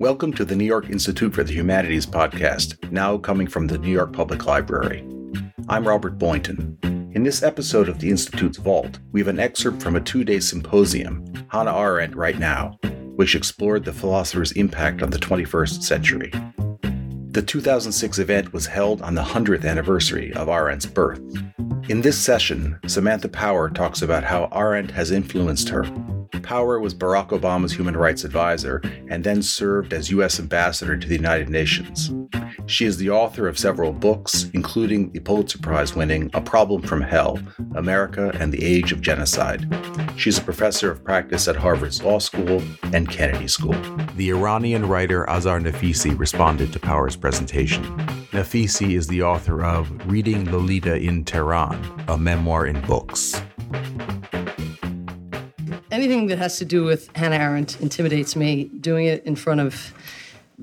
Welcome to the New York Institute for the Humanities podcast, now coming from the New York Public Library. I'm Robert Boynton. In this episode of the Institute's Vault, we have an excerpt from a two day symposium, Hannah Arendt Right Now, which explored the philosopher's impact on the 21st century. The 2006 event was held on the 100th anniversary of Arendt's birth. In this session, Samantha Power talks about how Arendt has influenced her Power was Barack Obama's human rights advisor and then served as U.S. ambassador to the United Nations. She is the author of several books, including the Pulitzer Prize winning A Problem from Hell America and the Age of Genocide. She's a professor of practice at Harvard's Law School and Kennedy School. The Iranian writer Azar Nafisi responded to Power's presentation. Nafisi is the author of Reading Lolita in Tehran, a memoir in books anything that has to do with Hannah Arendt intimidates me. Doing it in front of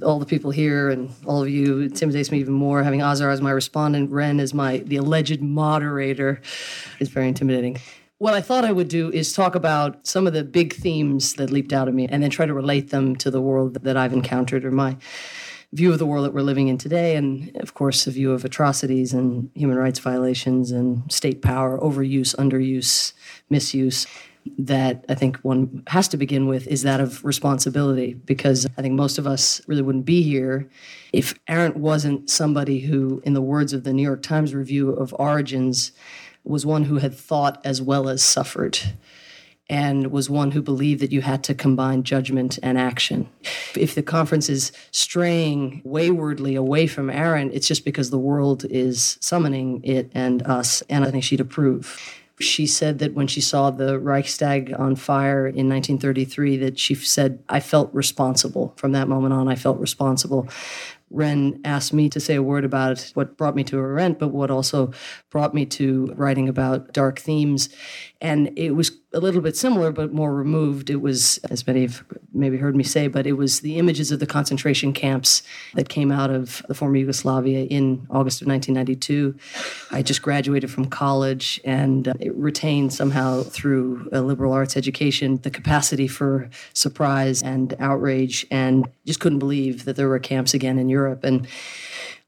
all the people here and all of you intimidates me even more. Having Azar as my respondent, Ren as my the alleged moderator, is very intimidating. What I thought I would do is talk about some of the big themes that leaped out at me and then try to relate them to the world that I've encountered or my view of the world that we're living in today, and of course, a view of atrocities and human rights violations and state power, overuse, underuse, misuse that I think one has to begin with is that of responsibility, because I think most of us really wouldn't be here if Arendt wasn't somebody who, in the words of the New York Times review of Origins, was one who had thought as well as suffered and was one who believed that you had to combine judgment and action. If the conference is straying waywardly away from Arendt, it's just because the world is summoning it and us, and I think she'd approve. She said that when she saw the Reichstag on fire in 1933, that she said, I felt responsible. From that moment on, I felt responsible. Ren asked me to say a word about what brought me to Arendt, but what also brought me to writing about dark themes. And it was a little bit similar, but more removed. It was, as many have maybe heard me say, but it was the images of the concentration camps that came out of the former Yugoslavia in August of 1992. I just graduated from college and uh, it retained somehow through a liberal arts education the capacity for surprise and outrage and just couldn't believe that there were camps again in Europe. And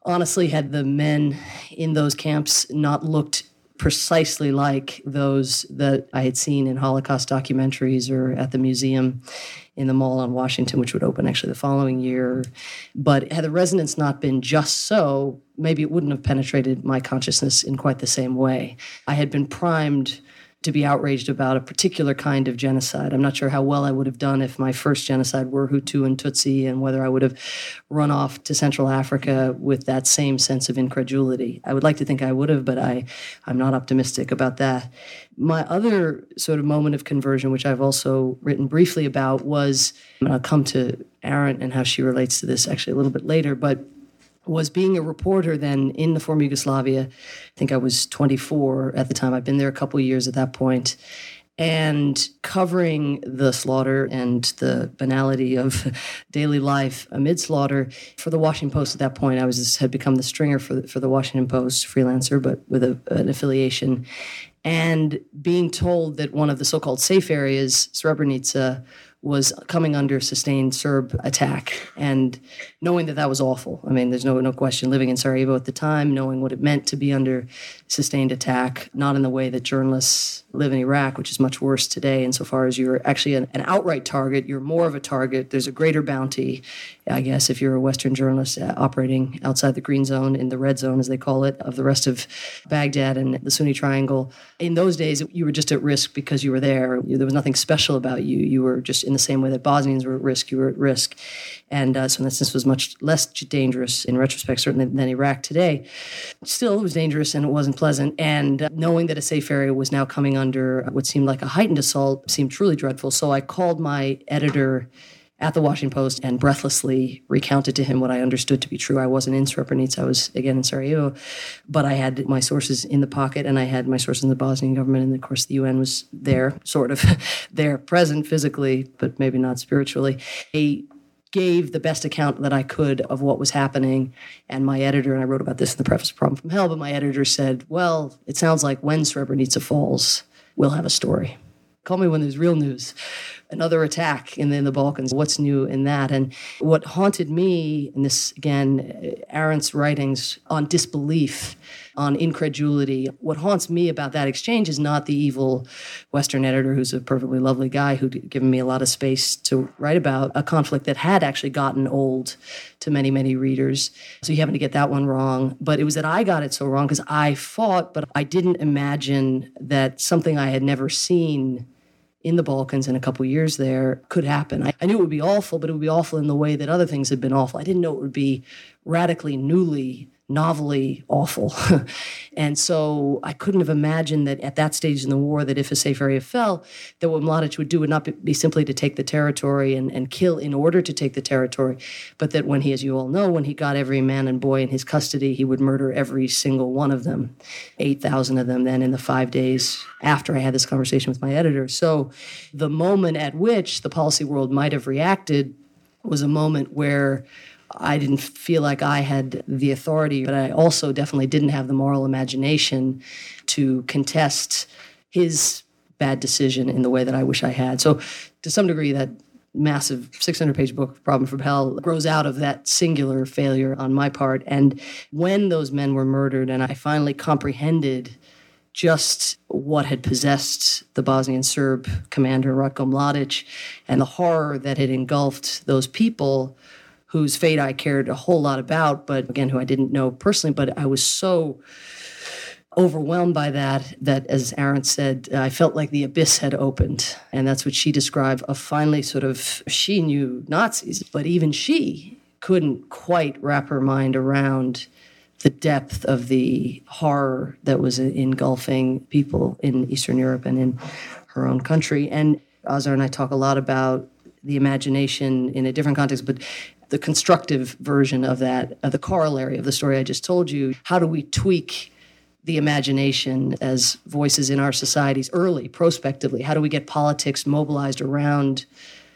honestly, had the men in those camps not looked precisely like those that I had seen in Holocaust documentaries or at the museum in the mall on Washington, which would open actually the following year. But had the resonance not been just so, maybe it wouldn't have penetrated my consciousness in quite the same way. I had been primed to be outraged about a particular kind of genocide. I'm not sure how well I would have done if my first genocide were Hutu and Tutsi, and whether I would have run off to Central Africa with that same sense of incredulity. I would like to think I would have, but I, I'm not optimistic about that. My other sort of moment of conversion, which I've also written briefly about, was, and I'll come to Arendt and how she relates to this actually a little bit later, but was being a reporter then in the former Yugoslavia. I think I was 24 at the time. I'd been there a couple years at that point, and covering the slaughter and the banality of daily life amid slaughter for the Washington Post. At that point, I was had become the stringer for the, for the Washington Post, freelancer, but with a, an affiliation. And being told that one of the so-called safe areas, Srebrenica, was coming under sustained Serb attack, and knowing that that was awful. I mean, there's no no question. Living in Sarajevo at the time, knowing what it meant to be under sustained attack, not in the way that journalists live in Iraq, which is much worse today. Insofar as you're actually an, an outright target, you're more of a target. There's a greater bounty, I guess, if you're a Western journalist uh, operating outside the green zone, in the red zone, as they call it, of the rest of Baghdad and the Sunni Triangle. In those days, you were just at risk because you were there. There was nothing special about you. You were just in the same way that Bosnians were at risk, you were at risk. And uh, so, in that sense, was much less dangerous in retrospect, certainly than Iraq today. Still, it was dangerous and it wasn't pleasant. And uh, knowing that a safe area was now coming under what seemed like a heightened assault seemed truly dreadful. So I called my editor at the Washington Post and breathlessly recounted to him what I understood to be true. I wasn't in Srebrenica, I was again in Sarajevo, but I had my sources in the pocket and I had my sources in the Bosnian government. And of course, the UN was there, sort of there, present physically, but maybe not spiritually. They gave the best account that I could of what was happening. And my editor, and I wrote about this in the preface of Problem from Hell, but my editor said, Well, it sounds like when Srebrenica falls, we'll have a story. Call me when there's real news another attack in the, in the Balkans. What's new in that? And what haunted me, and this again, Arendt's writings on disbelief, on incredulity, what haunts me about that exchange is not the evil Western editor who's a perfectly lovely guy who'd given me a lot of space to write about a conflict that had actually gotten old to many, many readers. So you happen to get that one wrong. But it was that I got it so wrong because I fought, but I didn't imagine that something I had never seen in the Balkans in a couple years there could happen. I, I, knew it would be awful, but it would be awful in the way that other things had been awful. I didn't know it would be radically, newly novelly awful. and so I couldn't have imagined that at that stage in the war, that if a safe area fell, that what Mladic would do would not be simply to take the territory and, and kill in order to take the territory, but that when he, as you all know, when he got every man and boy in his custody, he would murder every single one of them, 8,000 of them then in the five days after I had this conversation with my editor. So the moment at which the policy world might have reacted was a moment where I didn't feel like I had the authority, but I also definitely didn't have the moral imagination to contest his bad decision in the way that I wish I had. So, to some degree, that massive 600 page book, Problem from Hell, grows out of that singular failure on my part. And when those men were murdered, and I finally comprehended just what had possessed the Bosnian Serb commander Ratko Mladic and the horror that had engulfed those people whose fate I cared a whole lot about, but again, who I didn't know personally. But I was so overwhelmed by that that, as Arendt said, I felt like the abyss had opened. And that's what she described of finally sort of, she knew Nazis, but even she couldn't quite wrap her mind around the depth of the horror that was engulfing people in Eastern Europe and in her own country. And Azar and I talk a lot about the imagination in a different context, but the constructive version of that, of the corollary of the story I just told you. How do we tweak the imagination as voices in our societies early, prospectively? How do we get politics mobilized around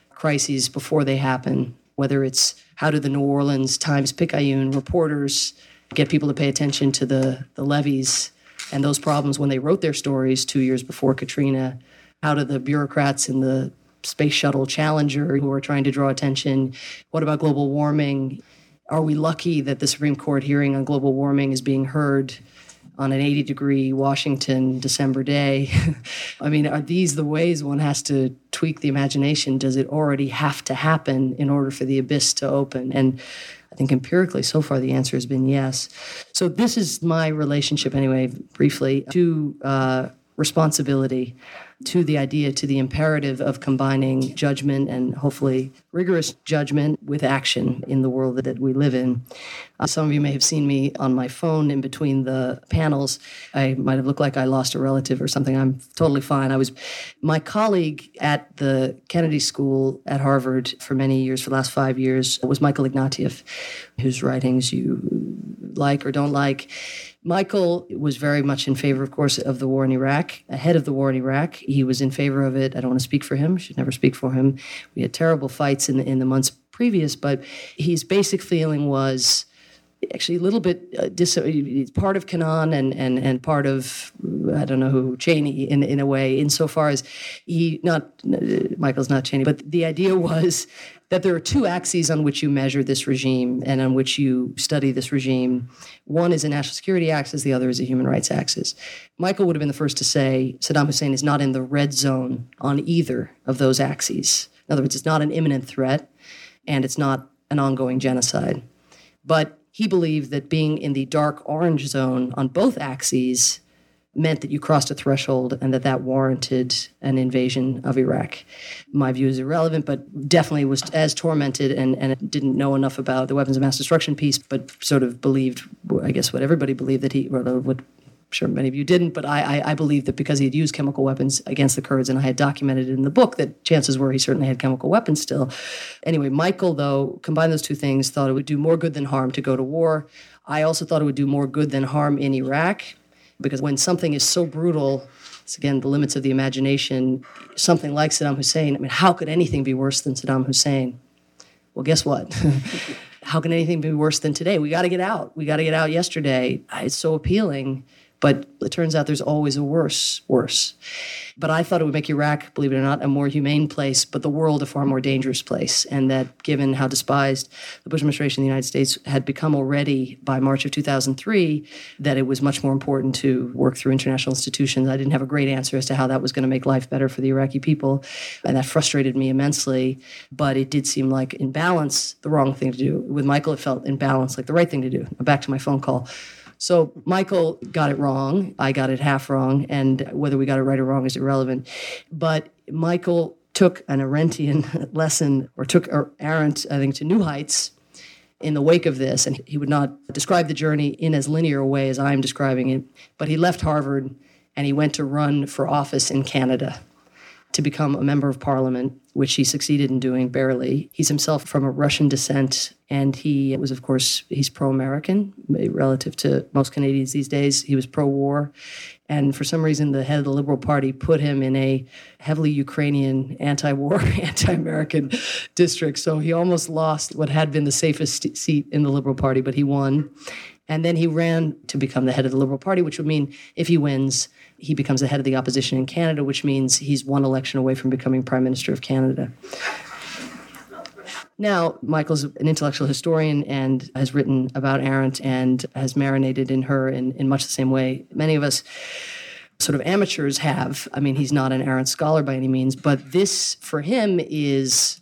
crises before they happen? Whether it's how do the New Orleans Times Picayune reporters get people to pay attention to the, the levees and those problems when they wrote their stories two years before Katrina? How do the bureaucrats in the Space Shuttle Challenger who are trying to draw attention? What about global warming? Are we lucky that the Supreme Court hearing on global warming is being heard on an 80 degree Washington December day? I mean, are these the ways one has to tweak the imagination? Does it already have to happen in order for the abyss to open? And I think empirically, so far, the answer has been yes. So, this is my relationship, anyway, briefly, to uh, responsibility to the idea, to the imperative of combining judgment and hopefully rigorous judgment with action in the world that we live in. Uh, some of you may have seen me on my phone in between the panels. I might have looked like I lost a relative or something. I'm totally fine. I was my colleague at the Kennedy School at Harvard for many years, for the last five years, was Michael Ignatieff, whose writings you like or don't like. Michael was very much in favor, of course, of the war in Iraq, ahead of the war in Iraq. He was in favor of it. I don't want to speak for him, should never speak for him. We had terrible fights in the, in the months previous, but his basic feeling was actually a little bit uh, dis- part of Kennan and, and, and part of I don't know who Cheney in in a way insofar as he not Michael's not Cheney but the idea was that there are two axes on which you measure this regime and on which you study this regime. One is a national security axis, the other is a human rights axis. Michael would have been the first to say Saddam Hussein is not in the red zone on either of those axes. In other words, it's not an imminent threat and it's not an ongoing genocide. But he believed that being in the dark orange zone on both axes meant that you crossed a threshold and that that warranted an invasion of Iraq. My view is irrelevant, but definitely was as tormented and, and didn't know enough about the weapons of mass destruction piece, but sort of believed, I guess, what everybody believed that he, or what sure many of you didn't, but I, I, I believe that because he had used chemical weapons against the Kurds, and I had documented it in the book, that chances were he certainly had chemical weapons still. Anyway, Michael, though, combined those two things, thought it would do more good than harm to go to war. I also thought it would do more good than harm in Iraq, because when something is so brutal, it's again the limits of the imagination, something like Saddam Hussein, I mean, how could anything be worse than Saddam Hussein? Well, guess what? how can anything be worse than today? We got to get out. We got to get out yesterday. It's so appealing. But it turns out there's always a worse, worse. But I thought it would make Iraq, believe it or not, a more humane place, but the world a far more dangerous place. And that given how despised the Bush administration in the United States had become already by March of 2003, that it was much more important to work through international institutions. I didn't have a great answer as to how that was going to make life better for the Iraqi people. And that frustrated me immensely. But it did seem like, in balance, the wrong thing to do. With Michael, it felt in balance, like the right thing to do. Back to my phone call. So Michael got it wrong. I got it half wrong. And whether we got it right or wrong is irrelevant. But Michael took an Arendtian lesson, or took er, Arendt, I think, to new heights in the wake of this. And he would not describe the journey in as linear a way as I'm describing it. But he left Harvard and he went to run for office in Canada to become a member of parliament, which he succeeded in doing barely. He's himself from a Russian descent, and he was, of course, he's pro American eh, relative to most Canadians these days. He was pro war. And for some reason, the head of the Liberal Party put him in a heavily Ukrainian, anti war, anti American district. So he almost lost what had been the safest seat in the Liberal Party, but he won. And then he ran to become the head of the Liberal Party, which would mean if he wins, he becomes the head of the opposition in Canada, which means he's one election away from becoming Prime Minister of Canada. Now, Michael's an intellectual historian and has written about Arendt and has marinated in her in, in much the same way many of us sort of amateurs have. I mean, he's not an Arendt scholar by any means, but this for him is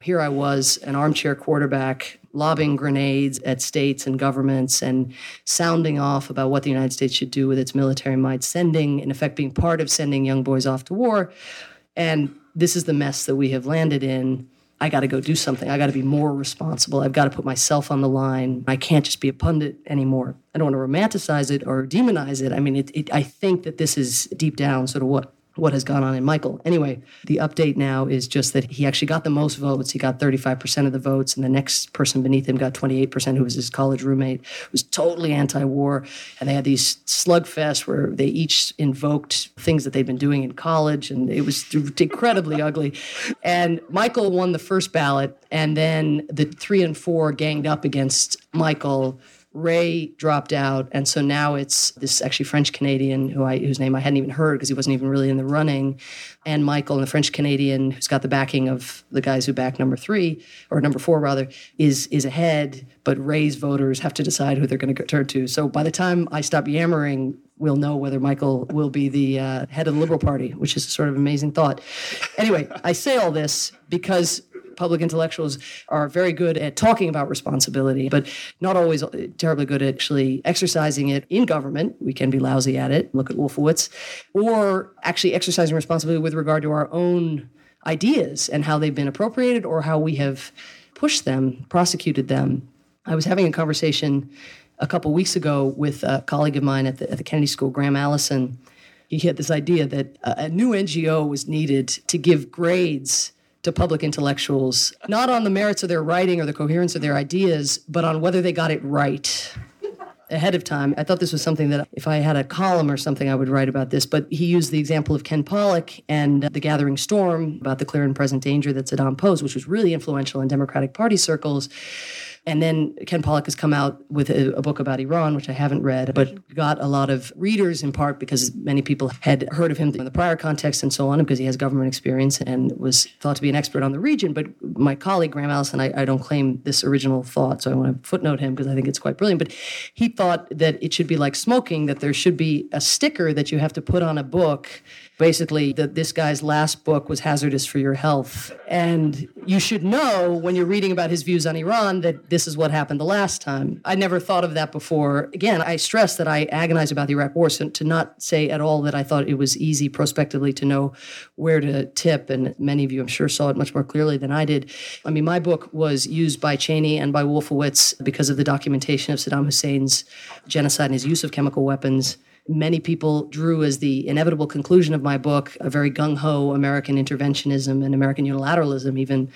here I was, an armchair quarterback, lobbing grenades at states and governments and sounding off about what the United States should do with its military might, sending, in effect, being part of sending young boys off to war. And this is the mess that we have landed in. I got to go do something. I got to be more responsible. I've got to put myself on the line. I can't just be a pundit anymore. I don't want to romanticize it or demonize it. I mean, it, it, I think that this is deep down sort of what what has gone on in Michael. Anyway, the update now is just that he actually got the most votes. He got 35% of the votes, and the next person beneath him got 28%, who was his college roommate, was totally anti war. And they had these slugfests where they each invoked things that they'd been doing in college, and it was incredibly ugly. And Michael won the first ballot, and then the three and four ganged up against Michael Ray dropped out, and so now it's this actually French Canadian who I whose name I hadn't even heard because he wasn't even really in the running, and Michael, and the French Canadian who's got the backing of the guys who back number three or number four rather is is ahead, but Ray's voters have to decide who they're going to turn to. So by the time I stop yammering, we'll know whether Michael will be the uh, head of the Liberal Party, which is a sort of amazing thought. Anyway, I say all this because public intellectuals are very good at talking about responsibility, but not always terribly good at actually exercising it in government. We can be lousy at it. Look at Wolfowitz. Or actually exercising responsibility with regard to our own ideas and how they've been appropriated or how we have pushed them, prosecuted them. I was having a conversation a couple weeks ago with a colleague of mine at the, at the Kennedy School, Graham Allison. He had this idea that a new NGO was needed to give grades to public intellectuals, not on the merits of their writing or the coherence of their ideas, but on whether they got it right ahead of time. I thought this was something that if I had a column or something, I would write about this. But he used the example of Ken Pollack and The Gathering Storm about the clear and present danger that Saddam posed, which was really influential in Democratic Party circles. And then Ken Pollack has come out with a, a, book about Iran, which I haven't read, but mm-hmm. got a lot of readers in part because many people had heard of him in the prior context and so on, because he has government experience and was thought to be an expert on the region. But my colleague, Graham Allison, I, I don't claim this original thought, so I want to footnote him because I think it's quite brilliant. But he thought that it should be like smoking, that there should be a sticker that you have to put on a book basically that this guy's last book was hazardous for your health. And you should know when you're reading about his views on Iran that this is what happened the last time. I never thought of that before. Again, I stress that I agonize about the Iraq War, so to not say at all that I thought it was easy prospectively to know where to tip, and many of you, I'm sure, saw it much more clearly than I did. I mean, my book was used by Cheney and by Wolfowitz because of the documentation of Saddam Hussein's genocide and his use of chemical weapons many people drew as the inevitable conclusion of my book a very gung ho American interventionism and American unilateralism, even.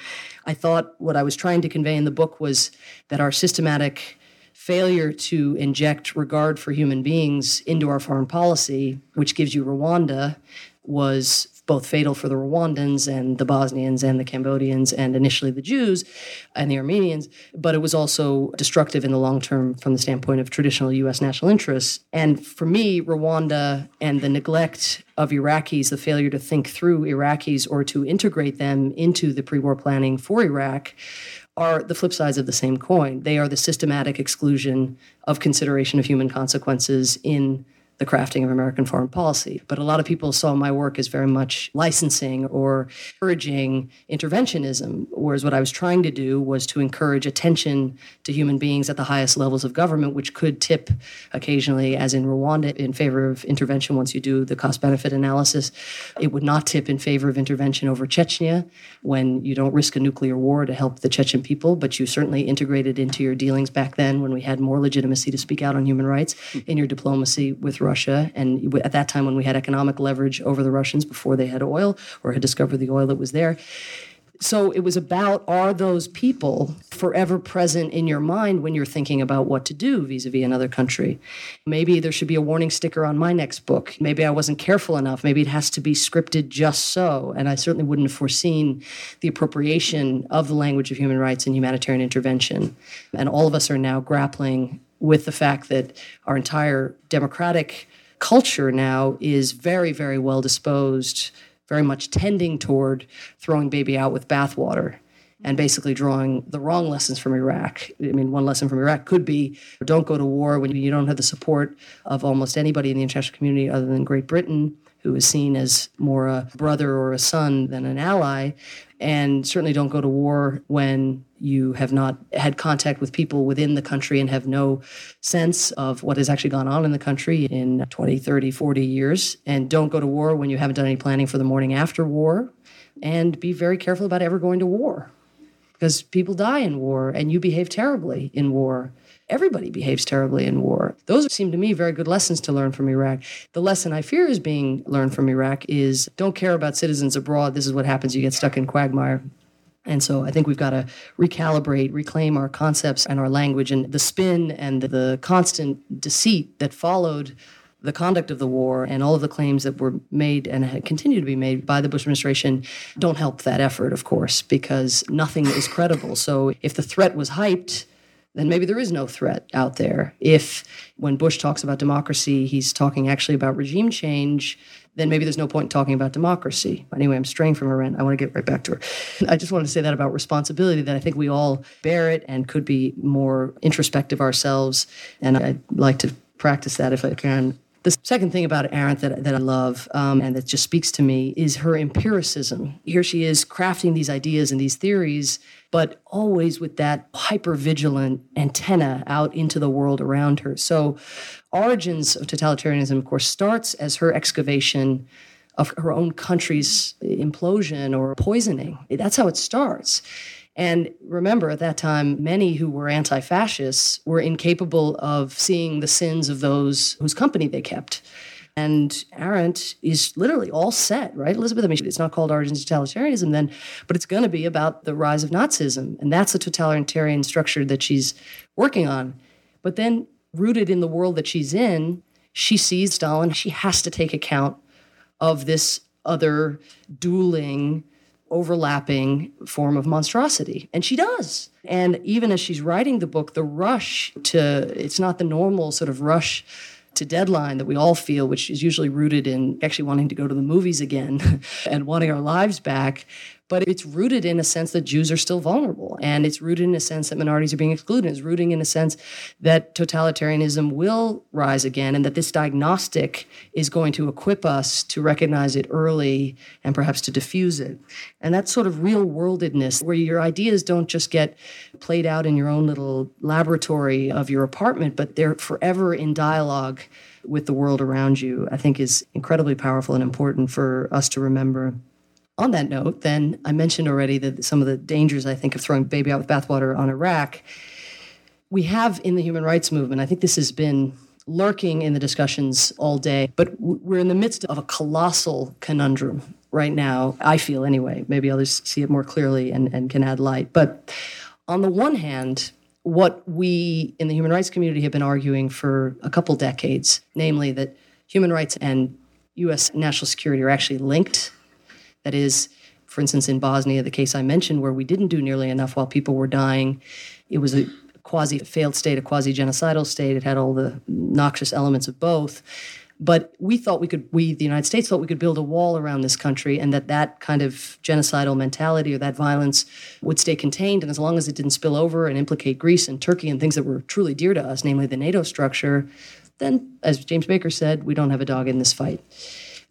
I thought what I was trying to convey in the book was that our systematic failure to inject regard for human beings into our foreign policy, which gives you Rwanda, was both fatal for the Rwandans and the Bosnians and the Cambodians and initially the Jews and the Armenians, but it was also destructive in the long term from the standpoint of traditional U.S. national interests. And for me, Rwanda and the neglect of Iraqis, the failure to think through Iraqis or to integrate them into the pre war planning for Iraq are the flip sides of the same coin. They are the systematic exclusion of consideration of human consequences in the crafting of American foreign policy. But a lot of people saw my work as very much licensing or encouraging interventionism, whereas what I was trying to do was to encourage attention to human beings at the highest levels of government, which could tip occasionally, as in Rwanda, in favor of intervention once you do the cost benefit analysis. It would not tip in favor of intervention over Chechnya when you don't risk a nuclear war to help the Chechen people, but you certainly integrated into your dealings back then when we had more legitimacy to speak out on human rights in your diplomacy with Russia. Russia. And at that time, when we had economic leverage over the Russians before they had oil or had discovered the oil that was there. So it was about are those people forever present in your mind when you're thinking about what to do vis a vis another country? Maybe there should be a warning sticker on my next book. Maybe I wasn't careful enough. Maybe it has to be scripted just so. And I certainly wouldn't have foreseen the appropriation of the language of human rights and humanitarian intervention. And all of us are now grappling with the fact that our entire democratic culture now is very, very well disposed, very much tending toward throwing baby out with bathwater and basically drawing the wrong lessons from Iraq. I mean, one lesson from Iraq could be don't go to war when you don't have the support of almost anybody in the international community other than Great Britain who is seen as more a brother or a son than an ally. And certainly don't go to war when you have not had contact with people within the country and have no sense of what has actually gone on in the country in 20, 30, 40 years. And don't go to war when you haven't done any planning for the morning after war. And be very careful about ever going to war because people die in war and you behave terribly in war everybody behaves terribly in war. Those seem to me very good lessons to learn from Iraq. The lesson I fear is being learned from Iraq is don't care about citizens abroad. This is what happens. You get stuck in quagmire. And so I think we've got to recalibrate, reclaim our concepts and our language and the spin and the constant deceit that followed the conduct of the war and all of the claims that were made and continue to be made by the Bush administration don't help that effort, of course, because nothing is credible. So if the threat was hyped, then maybe there is no threat out there. If when Bush talks about democracy, he's talking actually about regime change, then maybe there's no point in talking about democracy. Anyway, I'm straying from Arendt. I want to get right back to her. I just wanted to say that about responsibility, that I think we all bear it and could be more introspective ourselves. And I'd like to practice that if I can. The second thing about Arendt that, that I love um, and that just speaks to me is her empiricism. Here she is crafting these ideas and these theories but always with that hyper vigilant antenna out into the world around her. So, origins of totalitarianism, of course, starts as her excavation of her own country's implosion or poisoning. That's how it starts. And remember, at that time, many who were anti fascists were incapable of seeing the sins of those whose company they kept. And Arendt is literally all set, right? Elizabeth, I mean, it's not called Origins of Totalitarianism then, but it's going to be about the rise of Nazism. And that's the totalitarian structure that she's working on. But then, rooted in the world that she's in, she sees Stalin. She has to take account of this other dueling, overlapping form of monstrosity. And she does. And even as she's writing the book, the rush to, it's not the normal sort of rush to deadline that we all feel, which is usually rooted in actually wanting to go to the movies again and wanting our lives back but it's rooted in a sense that Jews are still vulnerable. And it's rooted in a sense that minorities are being excluded. It's rooting in a sense that totalitarianism will rise again and that this diagnostic is going to equip us to recognize it early and perhaps to diffuse it. And that sort of real worldedness where your ideas don't just get played out in your own little laboratory of your apartment, but they're forever in dialogue with the world around you, I think is incredibly powerful and important for us to remember on that note, then I mentioned already that some of the dangers I think of throwing baby out with bathwater on Iraq. We have in the human rights movement, I think this has been lurking in the discussions all day, but we're in the midst of a colossal conundrum right now, I feel anyway. Maybe others see it more clearly and, and can add light. But on the one hand, what we in the human rights community have been arguing for a couple decades, namely that human rights and US national security are actually linked. That is, for instance, in Bosnia, the case I mentioned, where we didn't do nearly enough while people were dying, it was a quasi failed state, a quasi genocidal state. It had all the noxious elements of both. But we thought we could, we, the United States, thought we could build a wall around this country and that that kind of genocidal mentality or that violence would stay contained. And as long as it didn't spill over and implicate Greece and Turkey and things that were truly dear to us, namely the NATO structure, then, as James Baker said, we don't have a dog in this fight.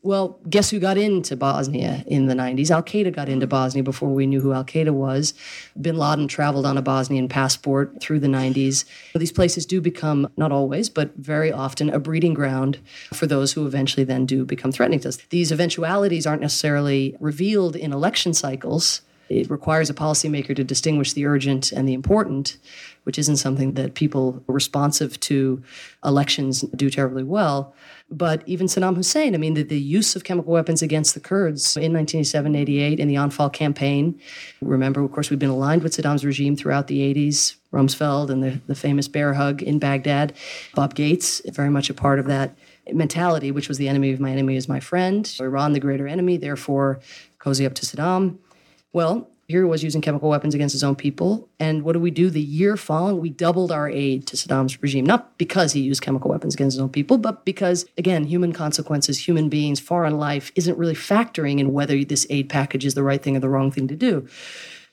Well, guess who got into Bosnia in the 90s? Al Qaeda got into Bosnia before we knew who Al Qaeda was. Bin Laden traveled on a Bosnian passport through the 90s. These places do become, not always, but very often, a breeding ground for those who eventually then do become threatening to us. These eventualities aren't necessarily revealed in election cycles. It requires a policymaker to distinguish the urgent and the important, which isn't something that people responsive to elections do terribly well. But even Saddam Hussein, I mean, the, the use of chemical weapons against the Kurds in 1987 88 in the Anfal campaign. Remember, of course, we've been aligned with Saddam's regime throughout the 80s, Rumsfeld and the, the famous bear hug in Baghdad. Bob Gates, very much a part of that mentality, which was the enemy of my enemy is my friend. Iran, the greater enemy, therefore cozy up to Saddam. Well, here he was using chemical weapons against his own people. And what do we do? The year following, we doubled our aid to Saddam's regime, not because he used chemical weapons against his own people, but because, again, human consequences, human beings, foreign life isn't really factoring in whether this aid package is the right thing or the wrong thing to do.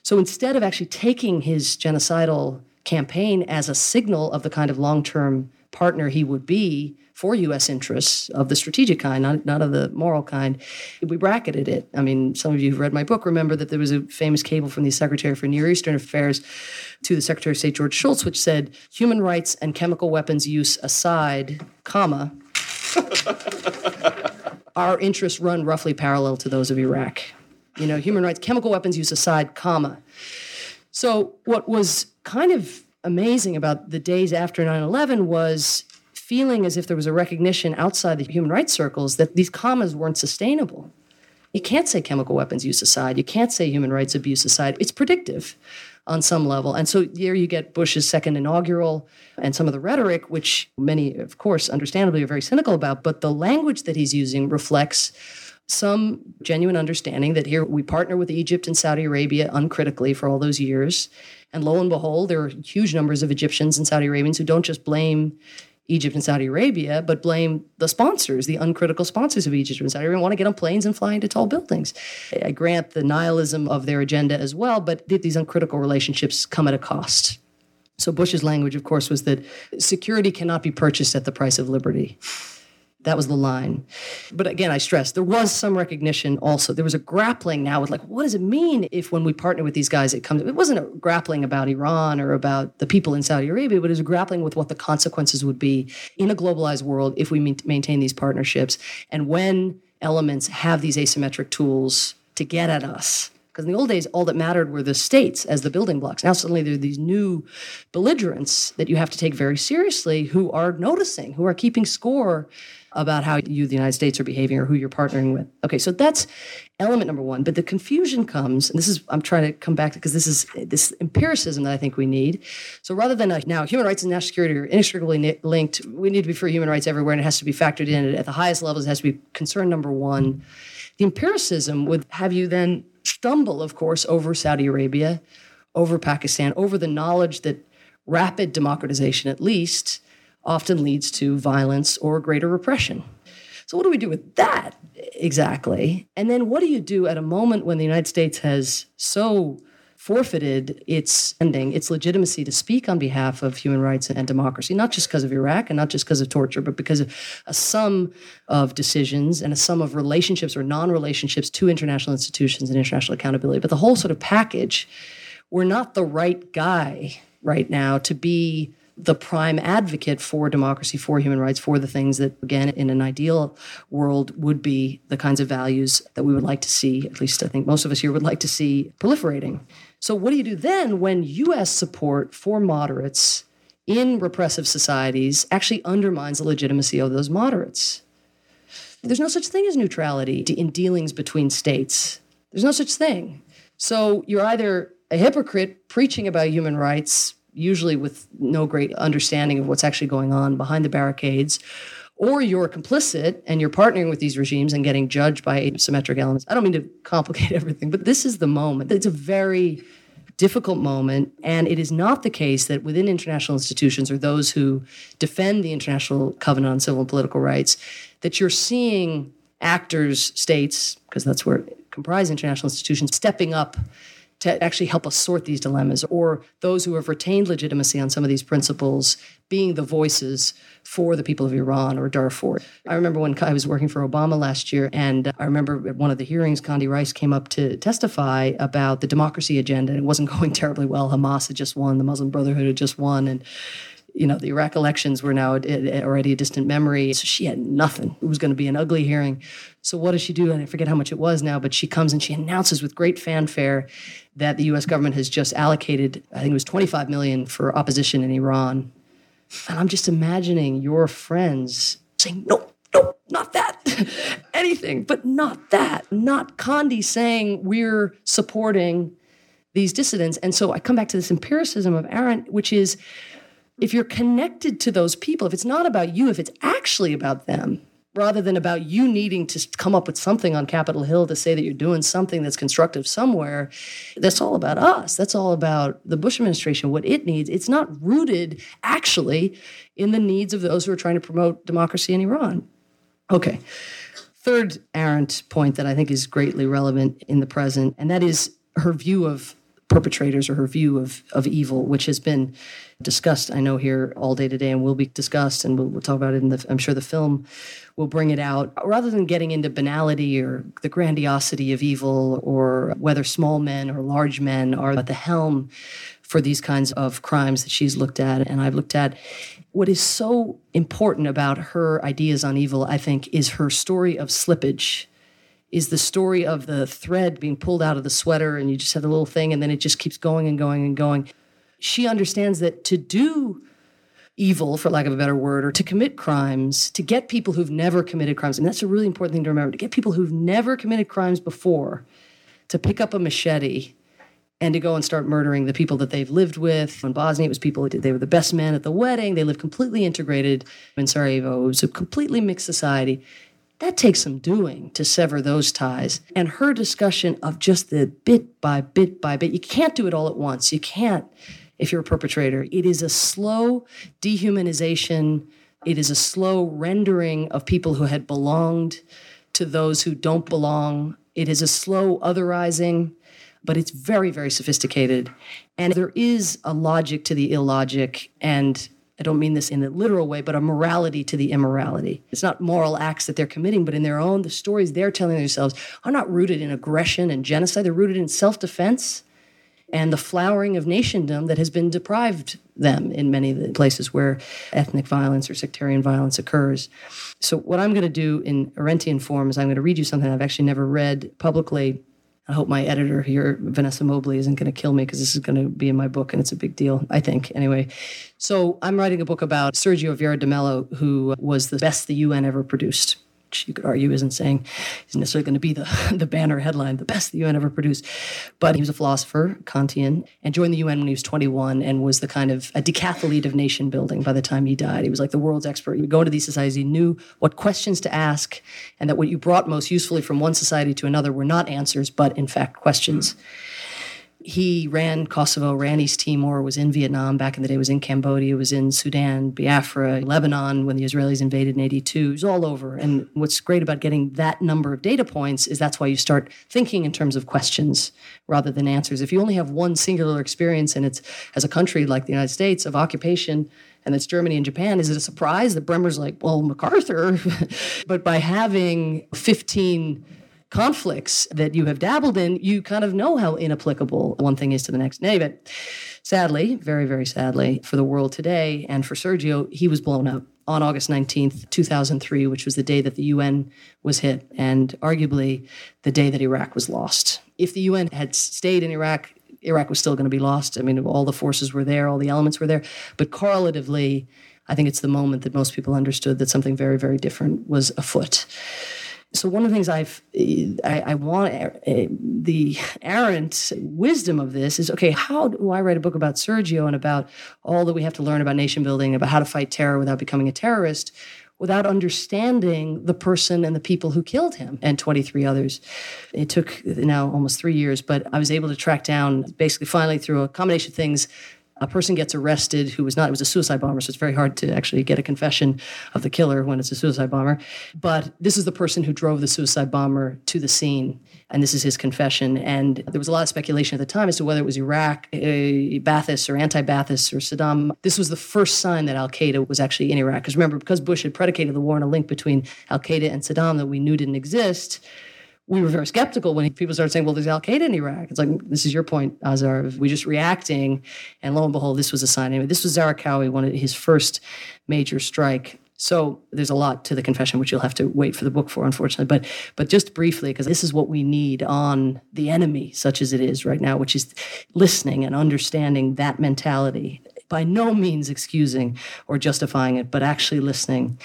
So instead of actually taking his genocidal campaign as a signal of the kind of long term partner he would be for U.S. interests of the strategic kind, not, not of the moral kind. We bracketed it. I mean, some of you who've read my book remember that there was a famous cable from the Secretary for Near Eastern Affairs to the Secretary of State George Shultz, which said, human rights and chemical weapons use aside, comma, our interests run roughly parallel to those of Iraq. You know, human rights, chemical weapons use aside, comma. So what was kind of amazing about the days after 9-11 was feeling as if there was a recognition outside the human rights circles that these commas weren't sustainable. You can't say chemical weapons use aside. You can't say human rights abuse aside. It's predictive on some level. And so here you get Bush's second inaugural and some of the rhetoric, which many, of course, understandably are very cynical about, but the language that he's using reflects some genuine understanding that here we partner with Egypt and Saudi Arabia uncritically for all those years. And lo and behold, there are huge numbers of Egyptians and Saudi Arabians who don't just blame Egypt and Saudi Arabia, but blame the sponsors, the uncritical sponsors of Egypt and Saudi Arabia, want to get on planes and fly into tall buildings. I grant the nihilism of their agenda as well, but these uncritical relationships come at a cost. So Bush's language, of course, was that security cannot be purchased at the price of liberty. That was the line. But again, I stress there was some recognition also. There was a grappling now with like, what does it mean if when we partner with these guys, it comes, it wasn't a grappling about Iran or about the people in Saudi Arabia, but it was grappling with what the consequences would be in a globalized world if we maintain these partnerships. And when elements have these asymmetric tools to get at us. Because in the old days, all that mattered were the states as the building blocks. Now, suddenly, there are these new belligerents that you have to take very seriously who are noticing, who are keeping score about how you, the United States, are behaving or who you're partnering with. Okay, so that's element number one. But the confusion comes, and this is I'm trying to come back to because this is this empiricism that I think we need. So rather than like now human rights and national security are inextricably linked, we need to be for human rights everywhere, and it has to be factored in at the highest levels. It has to be concern number one. The empiricism would have you then stumble, of course, over Saudi Arabia, over Pakistan, over the knowledge that rapid democratization, at least, often leads to violence or greater repression. So, what do we do with that exactly? And then, what do you do at a moment when the United States has so forfeited its ending, its legitimacy to speak on behalf of human rights and democracy, not just because of Iraq and not just because of torture, but because of a sum of decisions and a sum of relationships or non relationships to international institutions and international accountability. But the whole sort of package, we're not the right guy right now to be the prime advocate for democracy, for human rights, for the things that, again, in an ideal world would be the kinds of values that we would like to see, at least I think most of us here would like to see proliferating. So, what do you do then when U.S. support for moderates in repressive societies actually undermines the legitimacy of those moderates. There's no such thing as neutrality in dealings between states. There's no such thing. So you're either a hypocrite preaching about human rights, usually with no great understanding of what's actually going on behind the barricades, or you're complicit and you're partnering with these regimes and getting judged by symmetric elements. I don't mean to complicate everything, but this is the moment. It's a very difficult moment. And it is not the case that within international institutions or those who defend the International Covenant on Civil and Political Rights, that you're seeing actors, states, because that's where it comprise international institutions, stepping up to actually help us sort these dilemmas, or those who have retained legitimacy on some of these principles being the voices for the people of Iran or Darfur. I remember when I was working for Obama last year, and I remember at one of the hearings, Condi Rice came up to testify about the democracy agenda. And it wasn't going terribly well. Hamas had just won, the Muslim Brotherhood had just won, and you know, the Iraq elections were now already a distant memory. So she had nothing. It was going to be an ugly hearing. So what does she do? And I forget how much it was now, but she comes and she announces with great fanfare that the U.S. government has just allocated, I think it was 25 million for opposition in Iran. And I'm just imagining your friends saying, no, no, not that. Anything, but not that. Not Condi saying we're supporting these dissidents. And so I come back to this empiricism of Arendt, which is if you're connected to those people, if it's not about you, if it's actually about them, rather than about you needing to come up with something on Capitol Hill to say that you're doing something that's constructive somewhere, that's all about us. That's all about the Bush administration, what it needs. It's not rooted actually in the needs of those who are trying to promote democracy in Iran. Okay. Third Arendt point that I think is greatly relevant in the present, and that is her view of perpetrators or her view of, of evil, which has been discussed, I know, here all day today and will be discussed, and we'll, we'll talk about it in the, I'm sure the film will bring it out. Rather than getting into banality or the grandiosity of evil or whether small men or large men are at the helm for these kinds of crimes that she's looked at and I've looked at. What is so important about her ideas on evil, I think, is her story of slippage is the story of the thread being pulled out of the sweater and you just have the little thing and then it just keeps going and going and going. She understands that to do evil, for lack of a better word, or to commit crimes, to get people who've never committed crimes, and that's a really important thing to remember, to get people who've never committed crimes before to pick up a machete and to go and start murdering the people that they've lived with. In Bosnia, it was people they were the best men at the wedding. They lived completely integrated in Sarajevo. It was a completely mixed society. That takes some doing to sever those ties. And her discussion of just the bit by bit by bit, you can't do it all at once. You can't if you're a perpetrator. It is a slow dehumanization, it is a slow rendering of people who had belonged to those who don't belong. It is a slow otherizing, but it's very, very sophisticated. And there is a logic to the illogic and I don't mean this in a literal way, but a morality to the immorality. It's not moral acts that they're committing, but in their own, the stories they're telling themselves are not rooted in aggression and genocide. They're rooted in self defense and the flowering of nationdom that has been deprived them in many of the places where ethnic violence or sectarian violence occurs. So, what I'm going to do in Arendtian form is I'm going to read you something I've actually never read publicly I hope my editor here, Vanessa Mobley, isn't going to kill me because this is going to be in my book and it's a big deal, I think. Anyway, so I'm writing a book about Sergio Vieira de Mello, who was the best the UN ever produced which you could argue isn't saying he's necessarily going to be the, the banner headline, the best the UN ever produced. But he was a philosopher, Kantian, and joined the UN when he was 21 and was the kind of a decathlete of nation building by the time he died. He was like the world's expert. He would go into these societies, he knew what questions to ask, and that what you brought most usefully from one society to another were not answers, but in fact questions. He ran Kosovo, ran East Timor, was in Vietnam back in the day, was in Cambodia, was in Sudan, Biafra, Lebanon when the Israelis invaded in 82. He was all over. And what's great about getting that number of data points is that's why you start thinking in terms of questions rather than answers. If you only have one singular experience and it's as a country like the United States of occupation, and it's Germany and Japan. Is it a surprise that Bremer's like, well, MacArthur? but by having 15 conflicts that you have dabbled in, you kind of know how inapplicable one thing is to the next. Anyway, sadly, very, very sadly for the world today and for Sergio, he was blown up on August 19th, 2003, which was the day that the UN was hit and arguably the day that Iraq was lost. If the UN had stayed in Iraq, Iraq was still going to be lost. I mean, all the forces were there, all the elements were there. But correlatively, I think it's the moment that most people understood that something very, very different was afoot. So one of the things I've I, I want uh, the Arendt wisdom of this is okay. How do I write a book about Sergio and about all that we have to learn about nation building, about how to fight terror without becoming a terrorist? without understanding the person and the people who killed him and 23 others. It took now almost three years, but I was able to track down basically finally through a combination of things a person gets arrested who was not, it was a suicide bomber, so it's very hard to actually get a confession of the killer when it's a suicide bomber. But this is the person who drove the suicide bomber to the scene, and this is his confession. And there was a lot of speculation at the time as to whether it was Iraq, uh, or anti Ba'athist, or Saddam. This was the first sign that Al Qaeda was actually in Iraq. Because remember, because Bush had predicated the war on a link between Al Qaeda and Saddam that we knew didn't exist we were very skeptical when people started saying, well, there's Al Qaeda in Iraq. It's like, this is your point, Azar. We're just reacting. And lo and behold, this was a sign. Anyway, this was Zarqawi, one of his first major strike. So there's a lot to the confession, which you'll have to wait for the book for, unfortunately. But but just briefly, because this is what we need on the enemy, such as it is right now, which is listening and understanding that mentality. By no means excusing or justifying it, but actually listening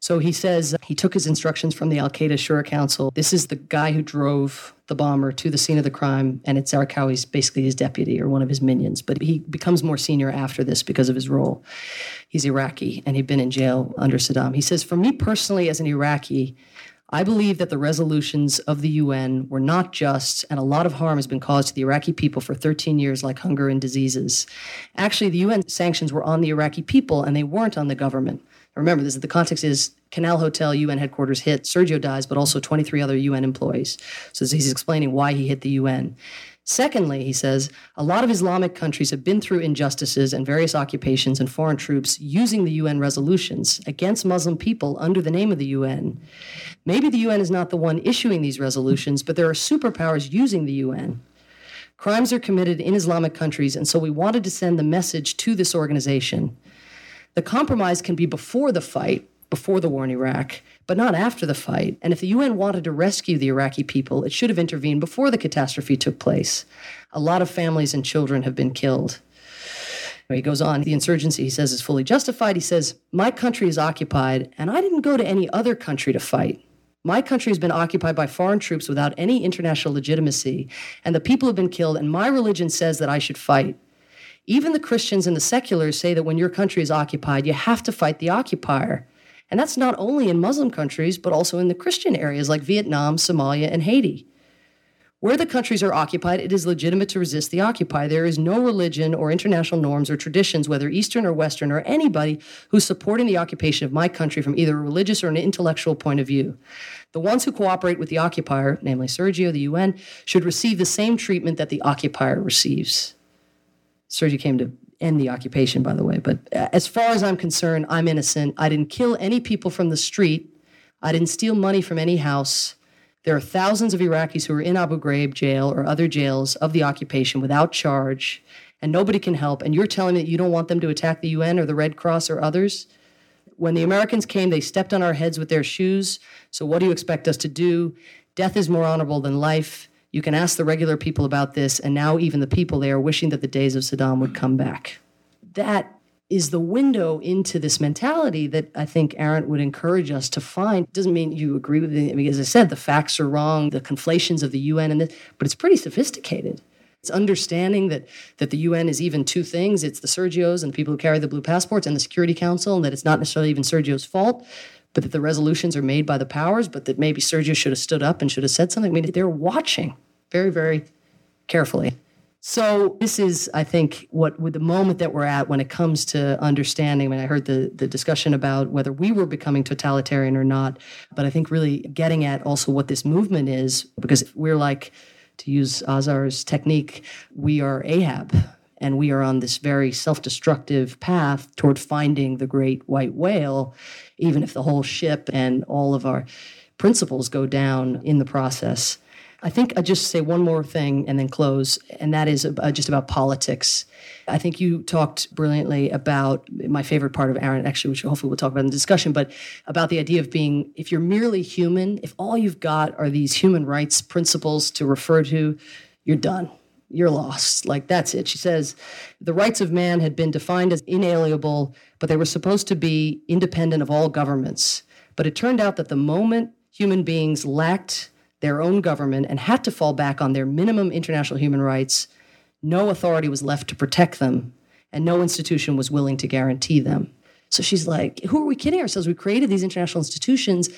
so he says uh, he took his instructions from the Al Qaeda Shura Council. This is the guy who drove the bomber to the scene of the crime, and it's Zarqawi's basically his deputy or one of his minions. But he becomes more senior after this because of his role. He's Iraqi, and he'd been in jail under Saddam. He says, For me personally, as an Iraqi, I believe that the resolutions of the UN were not just, and a lot of harm has been caused to the Iraqi people for 13 years, like hunger and diseases. Actually, the UN sanctions were on the Iraqi people, and they weren't on the government. Remember, this is the context is Canal Hotel UN headquarters hit. Sergio dies, but also 23 other UN employees. So he's explaining why he hit the UN. Secondly, he says, a lot of Islamic countries have been through injustices and various occupations and foreign troops using the UN resolutions against Muslim people under the name of the UN. Maybe the UN is not the one issuing these resolutions, but there are superpowers using the UN. Crimes are committed in Islamic countries, and so we wanted to send the message to this organization the compromise can be before the fight, before the war in Iraq, but not after the fight. And if the UN wanted to rescue the Iraqi people, it should have intervened before the catastrophe took place. A lot of families and children have been killed. He goes on, the insurgency, he says, is fully justified. He says, My country is occupied, and I didn't go to any other country to fight. My country has been occupied by foreign troops without any international legitimacy, and the people have been killed, and my religion says that I should fight. Even the Christians and the seculars say that when your country is occupied, you have to fight the occupier. And that's not only in Muslim countries, but also in the Christian areas like Vietnam, Somalia, and Haiti. Where the countries are occupied, it is legitimate to resist the occupier. There is no religion or international norms or traditions, whether Eastern or Western, or anybody who's supporting the occupation of my country from either a religious or an intellectual point of view. The ones who cooperate with the occupier, namely Sergio, the UN, should receive the same treatment that the occupier receives. Sergio came to end the occupation, by the way. But as far as I'm concerned, I'm innocent. I didn't kill any people from the street. I didn't steal money from any house. There are thousands of Iraqis who are in Abu Ghraib jail or other jails of the occupation without charge, and nobody can help. And you're telling me that you don't want them to attack the UN or the Red Cross or others? When the Americans came, they stepped on our heads with their shoes. So, what do you expect us to do? Death is more honorable than life. You can ask the regular people about this, and now even the people there are wishing that the days of Saddam would come back. That is the window into this mentality that I think Arendt would encourage us to find. Doesn't mean you agree with it. Mean, as I said, the facts are wrong, the conflations of the UN and this, but it's pretty sophisticated. It's understanding that that the UN is even two things. It's the Sergios and the people who carry the blue passports and the Security Council, and that it's not necessarily even Sergio's fault but that the resolutions are made by the powers, but that maybe Sergio should have stood up and should have said something. I mean, they're watching very, very carefully. So this is, I think, what with the moment that we're at when it comes to understanding. I mean, I heard the the discussion about whether we were becoming totalitarian or not, but I think really getting at also what this movement is, because we're like, to use Azar's technique, we are Ahab and we are on this very self destructive path toward finding the great white whale, even if the whole ship and all of our principles go down in the process. I think I just say one more thing and then close, and that is just about politics. I think you talked brilliantly about my favorite part of Arendt, actually, which hopefully we'll talk about in the discussion, but about the idea of being, if you're merely human, if all you've got are these human rights principles to refer to, you're done you're lost. Like, that's it. She says the rights of man had been defined as inalienable, but they were supposed to be independent of all governments. But it turned out that the moment human beings lacked their own government and had to fall back on their minimum international human rights, no authority was left to protect them, and no institution was willing to guarantee them. So she's like, who are we kidding ourselves? We created these international institutions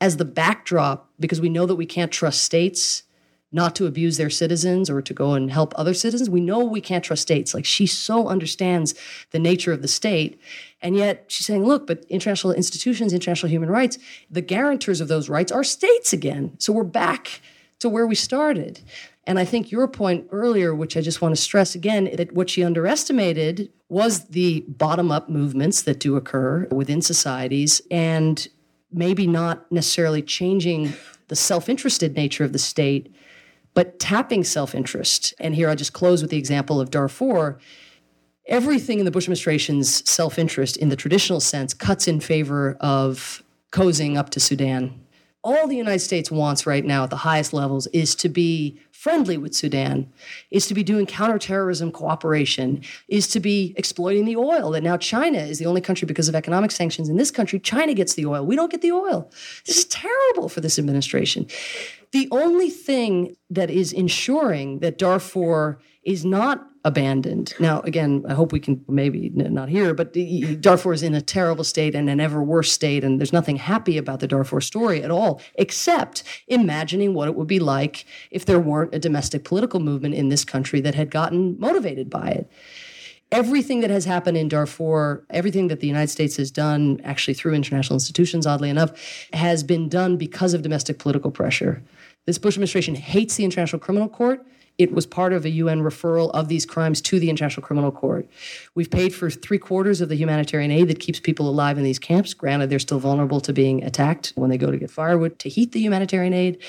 as the backdrop because we know that we can't trust states not to abuse their citizens or to go and help other citizens. We know we can't trust states. Like she so understands the nature of the state. And yet she's saying, look, but international institutions, international human rights, the guarantors of those rights are states again. So we're back to where we started. And I think your point earlier, which I just want to stress again, that what she underestimated was the bottom up movements that do occur within societies and maybe not necessarily changing the self interested nature of the state, but tapping self interest. And here I'll just close with the example of Darfur. Everything in the Bush administration's self interest, in the traditional sense, cuts in favor of cozying up to Sudan. All the United States wants right now at the highest levels is to be friendly with Sudan, is to be doing counterterrorism cooperation, is to be exploiting the oil. That now China is the only country because of economic sanctions in this country. China gets the oil. We don't get the oil. This is terrible for this administration. The only thing that is ensuring that Darfur is not abandoned. Now, again, I hope we can maybe not here, but Darfur is in a terrible state and an ever worse state, and there's nothing happy about the Darfur story at all, except imagining what it would be like if there weren't a domestic political movement in this country that had gotten motivated by it. Everything that has happened in Darfur, everything that the United States has done, actually through international institutions, oddly enough, has been done because of domestic political pressure. This Bush administration hates the International Criminal Court it was part of a UN referral of these crimes to the International Criminal Court. We've paid for three quarters of the humanitarian aid that keeps people alive in these camps. Granted, they're still vulnerable to being attacked when they go to get firewood to heat the humanitarian aid.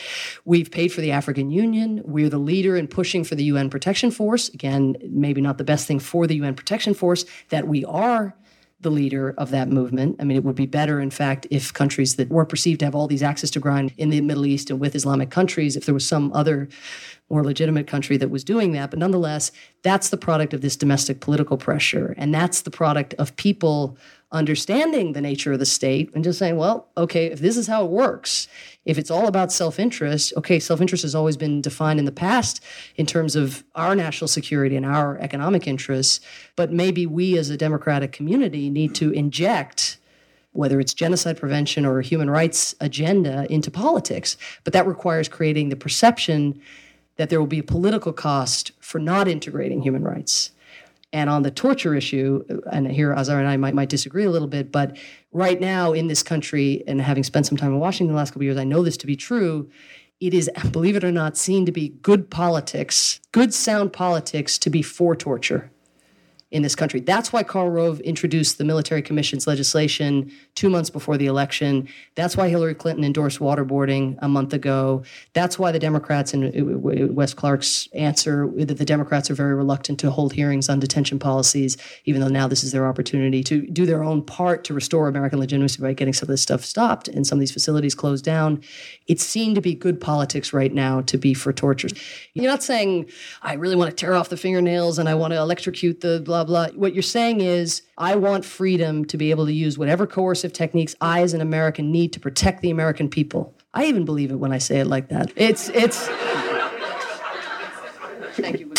We've paid for the African Union. We're the leader in pushing for the UN Protection Force. Again, maybe not the best thing for the UN Protection Force that we are the leader of that movement. I mean, it would be better, in fact, if countries that were perceived to have all these access to grind in the Middle East and with Islamic countries, if there was some other more legitimate country that was doing that. But nonetheless, that's the product of this domestic political pressure. And that's the product of people understanding the nature of the state and just saying, well, okay, if this is how it works, if it's all about self interest, okay, self interest has always been defined in the past in terms of our national security and our economic interests. But maybe we as a democratic community need to inject whether it's genocide prevention or a human rights agenda into politics. But that requires creating the perception that there will be a political cost for not integrating human rights. And on the torture issue, and here Azar and I might, might disagree a little bit, but right now in this country, and having spent some time in Washington the last couple years, I know this to be true. It is, believe it or not, seen to be good politics, good sound politics to be for torture in this country. That's why Karl Rove introduced the military commissions legislation two months before the election. That's why Hillary Clinton endorsed waterboarding a month ago. That's why the Democrats and uh, Wes Clark's answer that the Democrats are very reluctant to hold hearings on detention policies, even though now this is their opportunity to do their own part to restore American legitimacy by getting some of this stuff stopped and some of these facilities closed down. It's seen to be good politics right now to be for torture. You're not saying, I really want to tear off the fingernails and I want to electrocute the blah, blah. What you're saying is, I want freedom to be able to use whatever coercive techniques I, as an American, need to protect the American people. I even believe it when I say it like that. It's, it's. Thank you.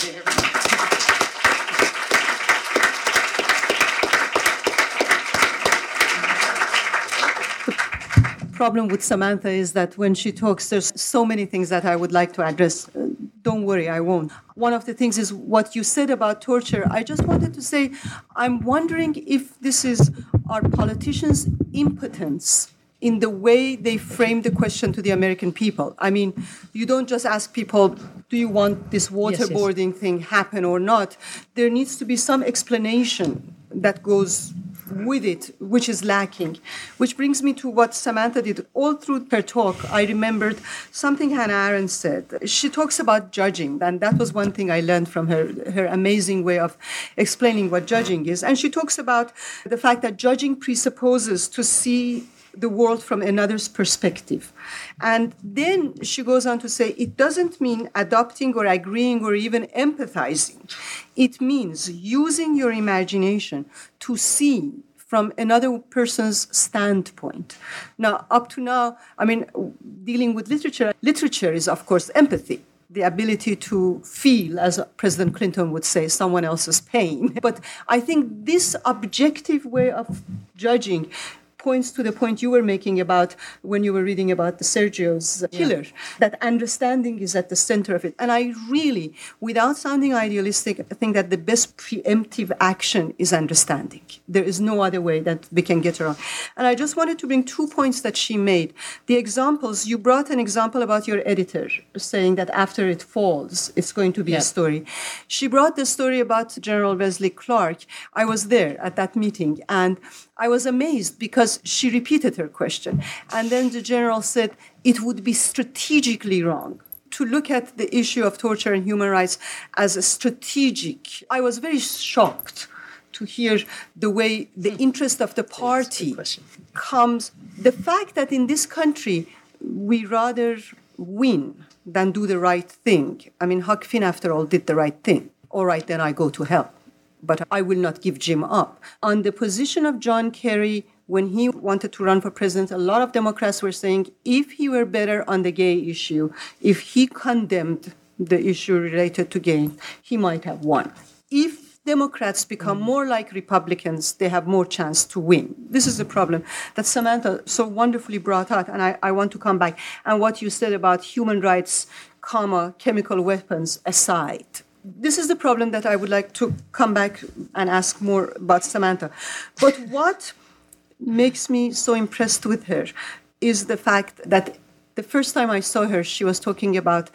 problem with Samantha is that when she talks, there's so many things that I would like to address. Don't worry, I won't. One of the things is what you said about torture. I just wanted to say, I'm wondering if this is our politicians' impotence in the way they frame the question to the American people. I mean, you don't just ask people, do you want this waterboarding yes, yes. thing happen or not? There needs to be some explanation that goes with it, which is lacking. Which brings me to what Samantha did. All through her talk, I remembered something Hannah Arendt said. She talks about judging, and that was one thing I learned from her, her amazing way of explaining what judging is. And she talks about the fact that judging presupposes to see the world from another's perspective. And then she goes on to say it doesn't mean adopting or agreeing or even empathizing. It means using your imagination to see from another person's standpoint. Now, up to now, I mean, dealing with literature, literature is, of course, empathy the ability to feel, as President Clinton would say, someone else's pain. But I think this objective way of judging points to the point you were making about when you were reading about the Sergio's killer, that understanding is at the center of it. And I really, without sounding idealistic, I think that the best preemptive action is understanding. There is no other way that we can get around. And I just wanted to bring two points that she made. The examples, you brought an example about your editor saying that after it falls, it's going to be yeah. a story. She brought the story about General Wesley Clark. I was there at that meeting, and I was amazed because she repeated her question. And then the general said it would be strategically wrong to look at the issue of torture and human rights as a strategic. I was very shocked to hear the way the interest of the party comes. The fact that in this country we rather win than do the right thing. I mean, Huck Finn, after all, did the right thing. All right, then I go to hell but I will not give Jim up. On the position of John Kerry, when he wanted to run for president, a lot of Democrats were saying if he were better on the gay issue, if he condemned the issue related to gay, he might have won. If Democrats become mm. more like Republicans, they have more chance to win. This is the problem that Samantha so wonderfully brought out, and I, I want to come back. And what you said about human rights, comma, chemical weapons aside this is the problem that I would like to come back and ask more about Samantha. But what makes me so impressed with her is the fact that the first time I saw her, she was talking about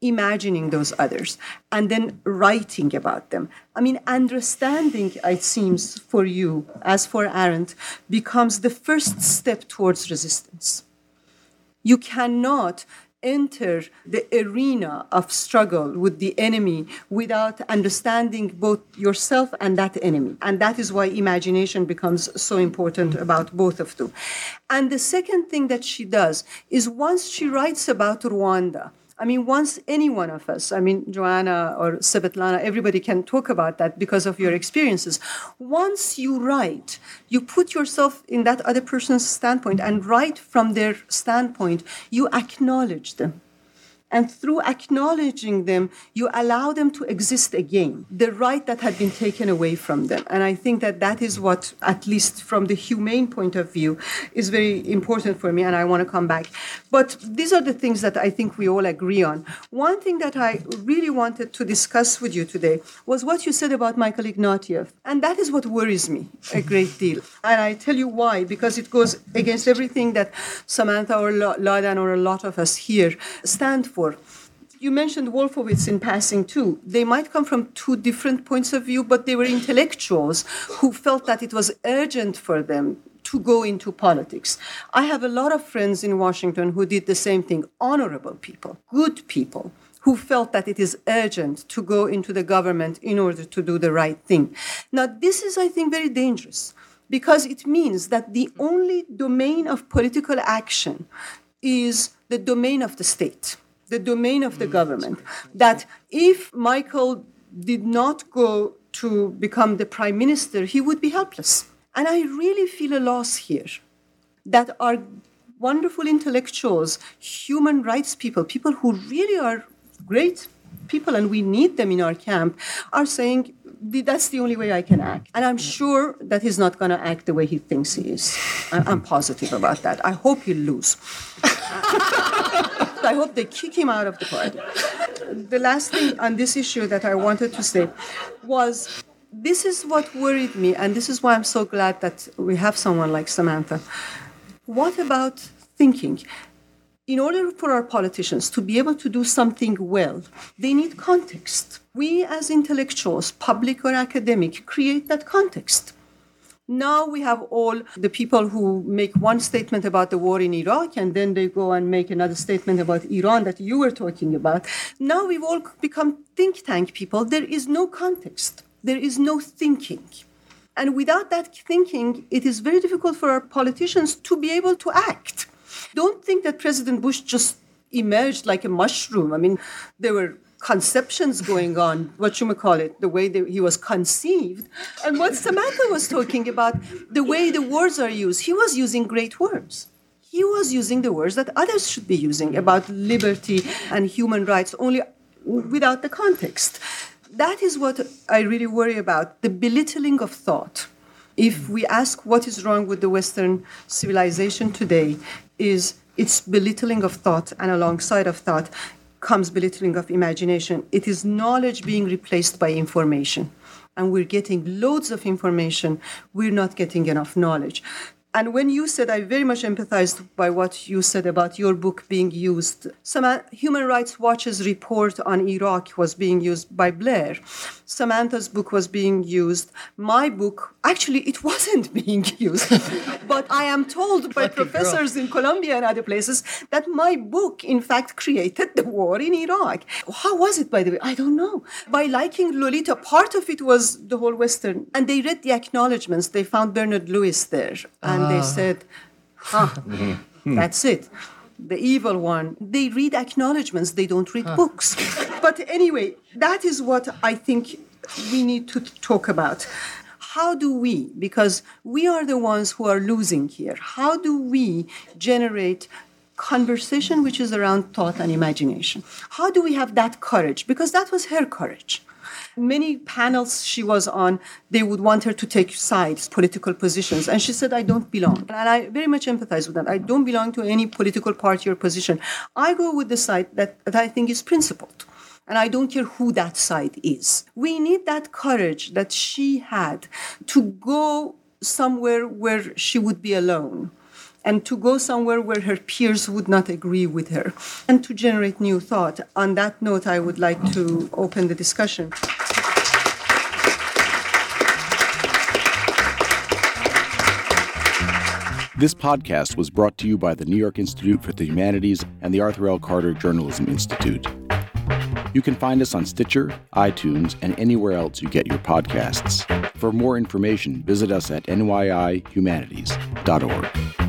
imagining those others and then writing about them. I mean, understanding, it seems, for you, as for Arendt, becomes the first step towards resistance. You cannot enter the arena of struggle with the enemy without understanding both yourself and that enemy. And that is why imagination becomes so important about both of them. And the second thing that she does is once she writes about Rwanda, I mean, once any one of us, I mean, Joanna or Svetlana, everybody can talk about that because of your experiences. Once you write, you put yourself in that other person's standpoint and write from their standpoint, you acknowledge them. And through acknowledging them, you allow them to exist again, the right that had been taken away from them. And I think that that is what, at least from the humane point of view, is very important for me. And I want to come back. But these are the things that I think we all agree on. One thing that I really wanted to discuss with you today was what you said about Michael Ignatieff. And that is what worries me a great deal. And I tell you why, because it goes against everything that Samantha or Ladan or a lot of us here stand for for. You mentioned Wolfowitz in passing too. They might come from two different points of view, but they were intellectuals who felt that it was urgent for them to go into politics. I have a lot of friends in Washington who did the same thing honorable people, good people who felt that it is urgent to go into the government in order to do the right thing. Now, this is, I think, very dangerous because it means that the only domain of political action is the domain of the state the domain of the government. That if Michael did not go to become the prime minister, he would be helpless. And I really feel a loss here that our wonderful intellectuals, human rights people, people who really are great people and we need them in our camp, are saying, that's the only way I can act. And I'm sure that he's not going to act the way he thinks he is. I'm positive about that. I hope he'll lose. I hope they kick him out of the party. The last thing on this issue that I wanted to say was this is what worried me, and this is why I'm so glad that we have someone like Samantha. What about thinking? In order for our politicians to be able to do something well, they need context. We, as intellectuals, public or academic, create that context. Now we have all the people who make one statement about the war in Iraq and then they go and make another statement about Iran that you were talking about. Now we've all become think tank people. There is no context, there is no thinking. And without that thinking, it is very difficult for our politicians to be able to act. Don't think that President Bush just emerged like a mushroom. I mean, there were conceptions going on, what you may call it, the way that he was conceived. And what Samantha was talking about, the way the words are used, he was using great words. He was using the words that others should be using about liberty and human rights, only without the context. That is what I really worry about the belittling of thought. If we ask what is wrong with the Western civilization today, is its belittling of thought, and alongside of thought, comes belittling of imagination. It is knowledge being replaced by information. And we're getting loads of information, we're not getting enough knowledge. And when you said, I very much empathized by what you said about your book being used. Some uh, Human Rights Watch's report on Iraq was being used by Blair. Samantha's book was being used. My book, actually, it wasn't being used. but I am told by professors in Columbia and other places that my book, in fact, created the war in Iraq. How was it, by the way? I don't know. By liking Lolita, part of it was the whole Western. And they read the acknowledgments. They found Bernard Lewis there. And they ah. said, huh, mm-hmm. that's it the evil one, they read acknowledgments, they don't read huh. books. but anyway, that is what I think we need to talk about. How do we, because we are the ones who are losing here, how do we generate conversation which is around thought and imagination? How do we have that courage? Because that was her courage. Many panels she was on, they would want her to take sides, political positions. And she said, I don't belong. And I very much empathize with that. I don't belong to any political party or position. I go with the side that, that I think is principled. And I don't care who that side is. We need that courage that she had to go somewhere where she would be alone and to go somewhere where her peers would not agree with her and to generate new thought. On that note, I would like to open the discussion. This podcast was brought to you by the New York Institute for the Humanities and the Arthur L. Carter Journalism Institute. You can find us on Stitcher, iTunes, and anywhere else you get your podcasts. For more information, visit us at nyihumanities.org.